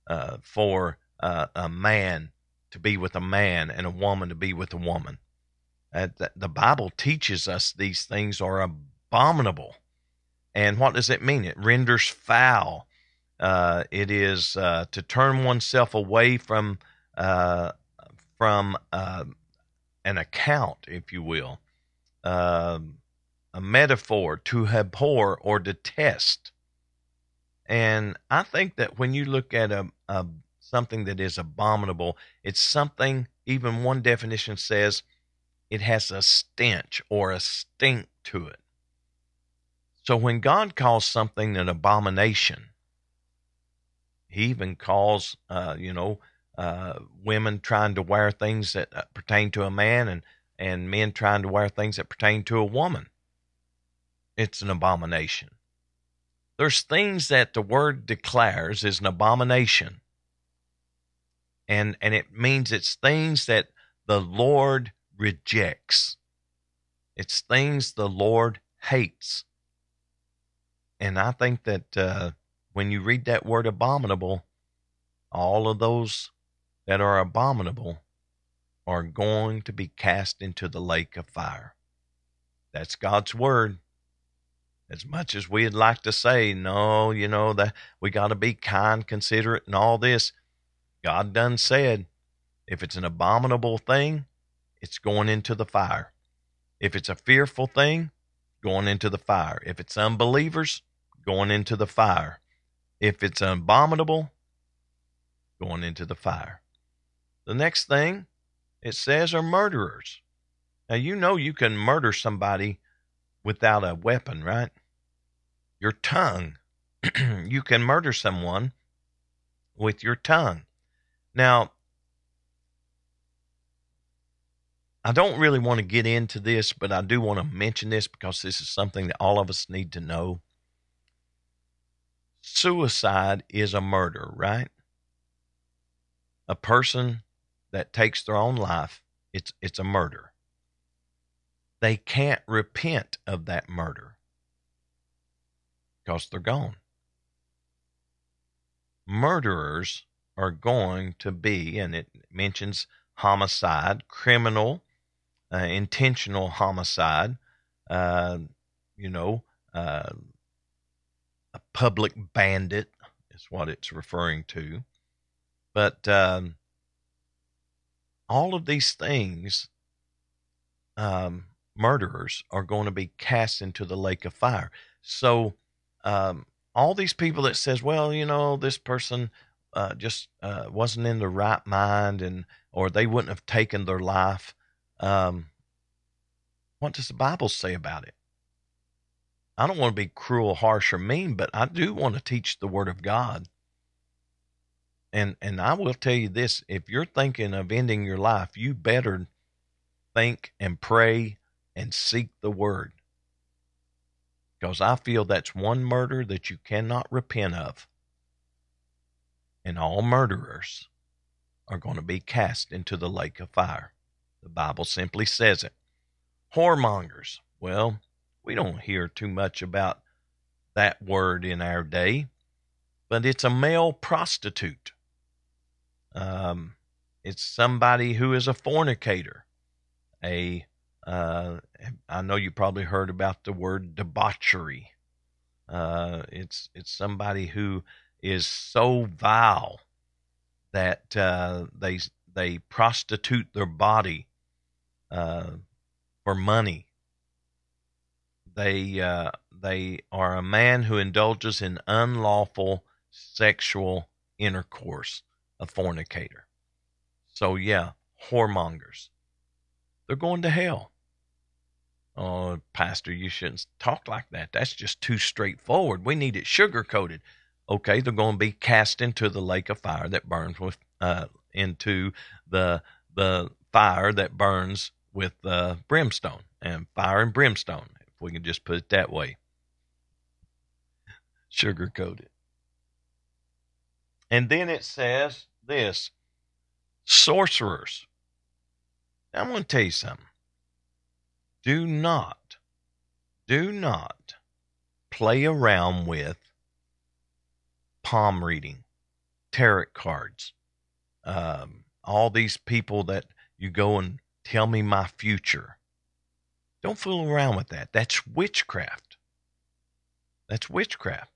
uh, for uh, a man to be with a man and a woman to be with a woman. The Bible teaches us these things are abominable. And what does it mean? It renders foul. Uh, it is uh, to turn oneself away from uh, from an account, if you will, a metaphor to abhor or detest. And I think that when you look at a, a something that is abominable, it's something. Even one definition says it has a stench or a stink to it. So when God calls something an abomination, He even calls, uh, you know, uh, women trying to wear things that uh, pertain to a man and, and men trying to wear things that pertain to a woman. It's an abomination. There's things that the word declares is an abomination. And, and it means it's things that the Lord rejects. It's things the Lord hates. And I think that uh, when you read that word abominable, all of those that are abominable are going to be cast into the lake of fire. That's God's word. As much as we'd like to say, no, you know, that we got to be kind, considerate, and all this, God done said, if it's an abominable thing, it's going into the fire. If it's a fearful thing, going into the fire. If it's unbelievers, going into the fire. If it's abominable, going into the fire. The next thing it says are murderers. Now, you know you can murder somebody without a weapon, right? Your tongue. <clears throat> you can murder someone with your tongue. Now, I don't really want to get into this, but I do want to mention this because this is something that all of us need to know. Suicide is a murder, right? A person that takes their own life, it's it's a murder. They can't repent of that murder because they're gone. Murderers are going to be, and it mentions homicide, criminal uh, intentional homicide, uh, you know, uh, a public bandit is what it's referring to. But um, all of these things, um, murderers are going to be cast into the lake of fire. So, um, all these people that says, well, you know, this person uh, just uh, wasn't in the right mind, and or they wouldn't have taken their life. Um, what does the Bible say about it? I don't want to be cruel, harsh, or mean, but I do want to teach the Word of God. And and I will tell you this: if you're thinking of ending your life, you better think and pray and seek the Word, because I feel that's one murder that you cannot repent of, and all murderers are going to be cast into the lake of fire. The Bible simply says it. Whoremongers. Well, we don't hear too much about that word in our day, but it's a male prostitute. Um, it's somebody who is a fornicator. A, uh, I know you probably heard about the word debauchery. Uh, it's it's somebody who is so vile that uh, they they prostitute their body uh, for money they uh, they are a man who indulges in unlawful sexual intercourse, a fornicator. So yeah, whoremongers. They're going to hell. Oh, Pastor, you shouldn't talk like that. That's just too straightforward. We need it sugar coated. Okay, they're going to be cast into the lake of fire that burns with uh, into the the fire that burns with uh, brimstone and fire and brimstone if we can just put it that way. <laughs> Sugarcoat it. And then it says this sorcerers. Now, I'm going to tell you something. Do not, do not play around with palm reading, tarot cards, um, all these people that you go and tell me my future. Don't fool around with that. That's witchcraft. That's witchcraft.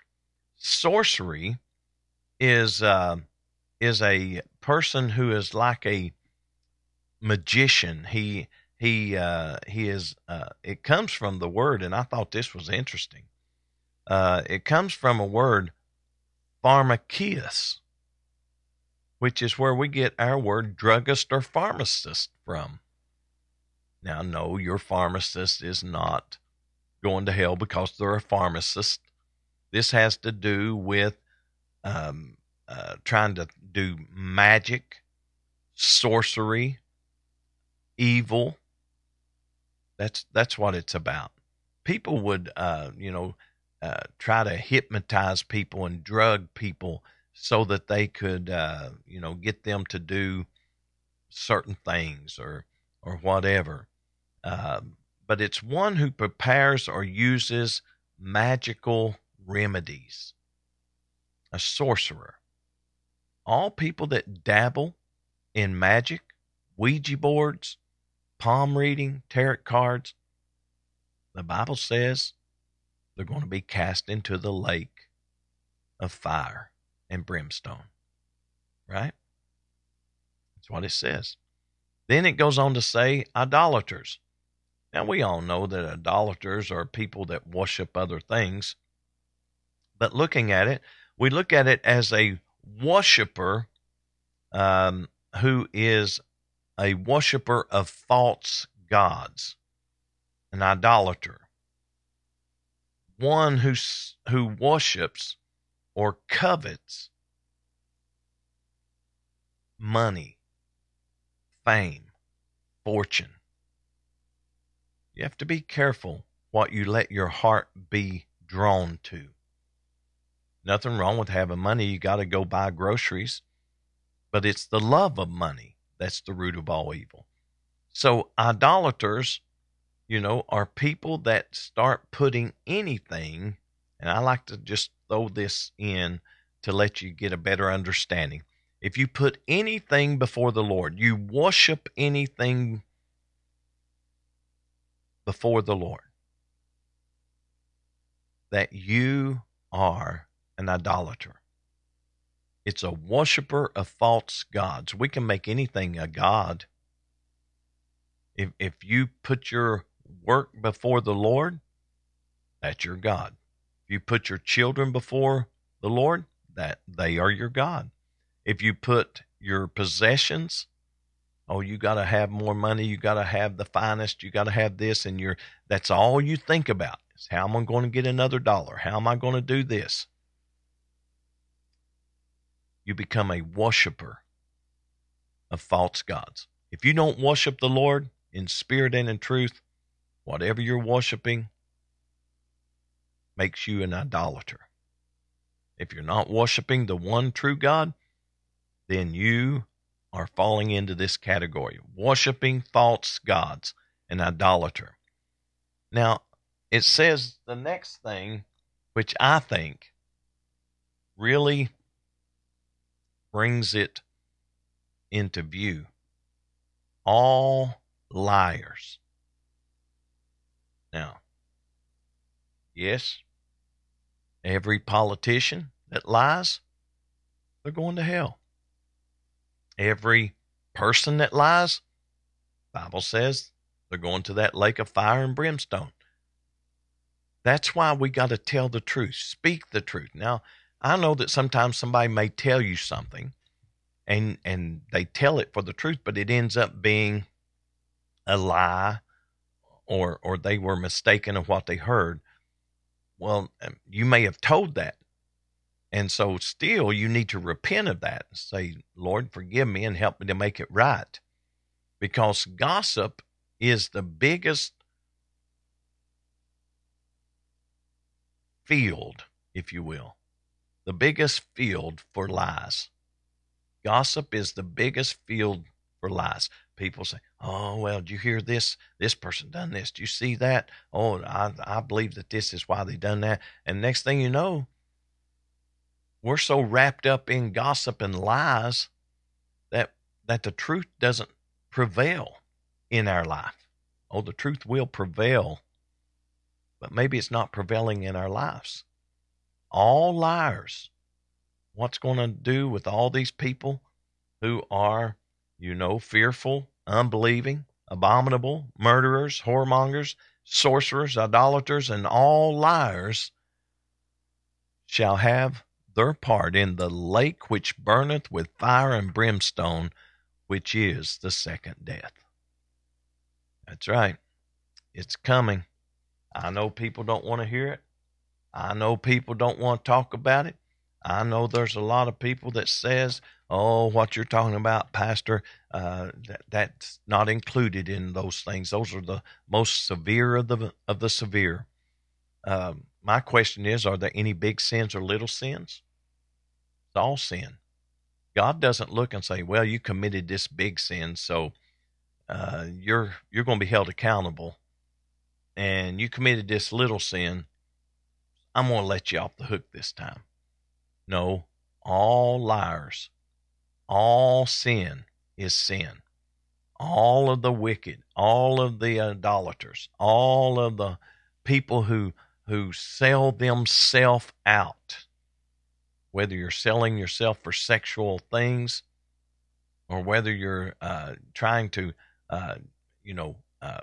Sorcery is uh, is a person who is like a magician. He he uh, he is. Uh, it comes from the word, and I thought this was interesting. Uh, it comes from a word, pharmakeus, which is where we get our word druggist or pharmacist from. Now, no, your pharmacist is not going to hell because they're a pharmacist. This has to do with um, uh, trying to do magic, sorcery, evil. That's that's what it's about. People would, uh, you know, uh, try to hypnotize people and drug people so that they could, uh, you know, get them to do certain things or or whatever. Um, but it's one who prepares or uses magical remedies. A sorcerer. All people that dabble in magic, Ouija boards, palm reading, tarot cards, the Bible says they're going to be cast into the lake of fire and brimstone. Right? That's what it says. Then it goes on to say idolaters. Now, we all know that idolaters are people that worship other things. But looking at it, we look at it as a worshiper um, who is a worshiper of false gods, an idolater, one who, who worships or covets money, fame, fortune. You have to be careful what you let your heart be drawn to. Nothing wrong with having money. You got to go buy groceries, but it's the love of money that's the root of all evil. So, idolaters, you know, are people that start putting anything, and I like to just throw this in to let you get a better understanding. If you put anything before the Lord, you worship anything before the Lord that you are an idolater. It's a worshiper of false gods. We can make anything a god. If, if you put your work before the Lord, that's your God. If you put your children before the Lord, that they are your God. If you put your possessions oh you got to have more money you got to have the finest you got to have this and you're that's all you think about is How am I going to get another dollar? How am I going to do this? You become a worshiper of false gods. If you don't worship the Lord in spirit and in truth, whatever you're worshiping makes you an idolater. If you're not worshiping the one true God, then you are falling into this category worshiping false gods, an idolater. Now, it says the next thing, which I think really brings it into view all liars. Now, yes, every politician that lies, they're going to hell. Every person that lies, Bible says they're going to that lake of fire and brimstone. That's why we got to tell the truth, speak the truth. Now, I know that sometimes somebody may tell you something and and they tell it for the truth, but it ends up being a lie or or they were mistaken of what they heard. Well, um, you may have told that. And so still you need to repent of that and say, Lord, forgive me and help me to make it right. Because gossip is the biggest field, if you will, the biggest field for lies. Gossip is the biggest field for lies. People say, "Oh well, did you hear this? This person done this. Do you see that? Oh, I I believe that this is why they done that." And next thing you know, we're so wrapped up in gossip and lies that that the truth doesn't prevail in our life. Oh, the truth will prevail, but maybe it's not prevailing in our lives. All liars. What's going to do with all these people who are, you know, fearful, unbelieving, abominable, murderers, whoremongers, sorcerers, idolaters, and all liars shall have their part in the lake which burneth with fire and brimstone, which is the second death. That's right. It's coming. I know people don't want to hear it. I know people don't want to talk about it. I know there's a lot of people that says, "Oh, what you're talking about, Pastor, uh, that, that's not included in those things. Those are the most severe of the of the severe." Um, my question is, are there any big sins or little sins? It's all sin. God doesn't look and say, "Well, you committed this big sin, so uh, you're you're going to be held accountable." And you committed this little sin. I'm going to let you off the hook this time. No, all liars, all sin is sin. All of the wicked, all of the idolaters, all of the people who who sell themselves out whether you're selling yourself for sexual things or whether you're uh, trying to, uh, you know, uh,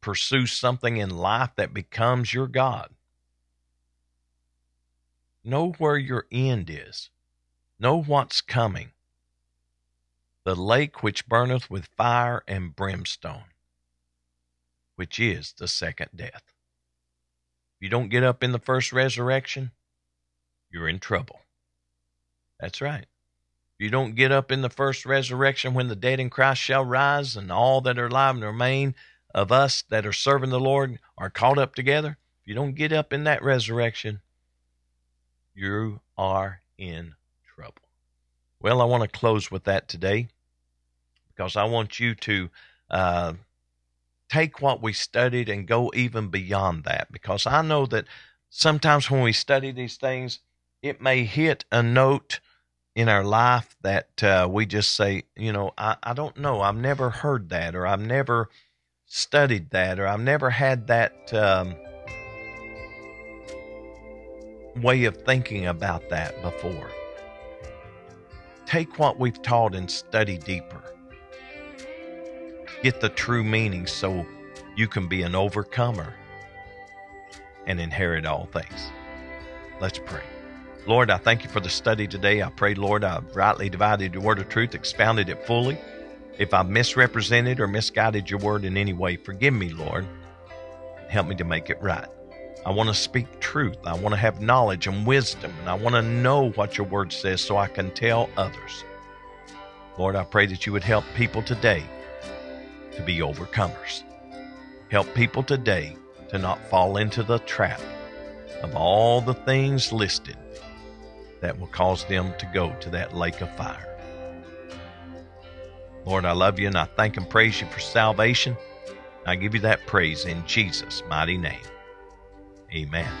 pursue something in life that becomes your God. Know where your end is, know what's coming. The lake which burneth with fire and brimstone, which is the second death. If you don't get up in the first resurrection, you're in trouble. That's right. You don't get up in the first resurrection when the dead in Christ shall rise and all that are alive and remain of us that are serving the Lord are caught up together. If you don't get up in that resurrection, you are in trouble. Well, I want to close with that today because I want you to uh, take what we studied and go even beyond that because I know that sometimes when we study these things, it may hit a note in our life that uh, we just say, you know, I, I don't know. I've never heard that, or I've never studied that, or I've never had that um, way of thinking about that before. Take what we've taught and study deeper. Get the true meaning so you can be an overcomer and inherit all things. Let's pray. Lord, I thank you for the study today. I pray, Lord, I've rightly divided your word of truth, expounded it fully. If I've misrepresented or misguided your word in any way, forgive me, Lord. Help me to make it right. I want to speak truth. I want to have knowledge and wisdom, and I want to know what your word says so I can tell others. Lord, I pray that you would help people today to be overcomers. Help people today to not fall into the trap of all the things listed that will cause them to go to that lake of fire. Lord, I love you and I thank and praise you for salvation. I give you that praise in Jesus' mighty name. Amen.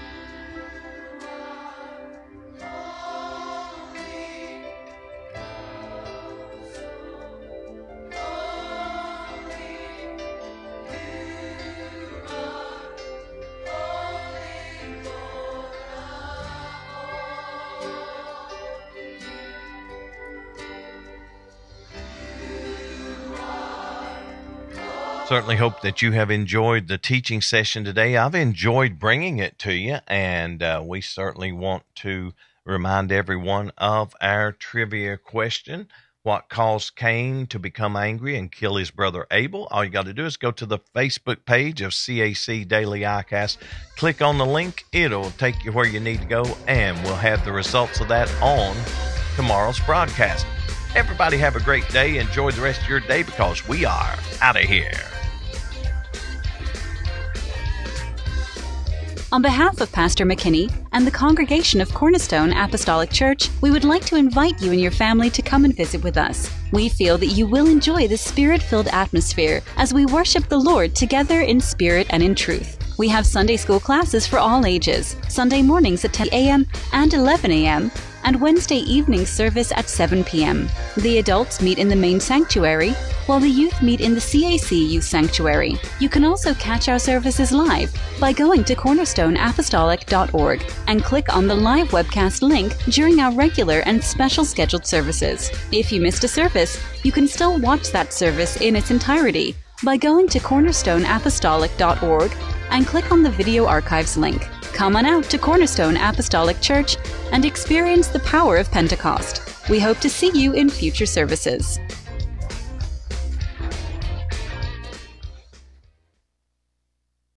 Certainly hope that you have enjoyed the teaching session today. I've enjoyed bringing it to you, and uh, we certainly want to remind everyone of our trivia question. What caused Cain to become angry and kill his brother Abel? All you got to do is go to the Facebook page of CAC Daily ICAST, click on the link, it'll take you where you need to go, and we'll have the results of that on tomorrow's broadcast. Everybody have a great day. Enjoy the rest of your day because we are out of here. On behalf of Pastor McKinney and the congregation of Cornerstone Apostolic Church, we would like to invite you and your family to come and visit with us. We feel that you will enjoy the spirit filled atmosphere as we worship the Lord together in spirit and in truth. We have Sunday school classes for all ages, Sunday mornings at 10 a.m. and 11 a.m., and Wednesday evening service at 7 p.m. The adults meet in the main sanctuary, while the youth meet in the CAC Youth Sanctuary. You can also catch our services live by going to cornerstoneapostolic.org and click on the live webcast link during our regular and special scheduled services. If you missed a service, you can still watch that service in its entirety by going to cornerstoneapostolic.org and click on the video archives link. Come on out to Cornerstone Apostolic Church and experience the power of Pentecost. We hope to see you in future services.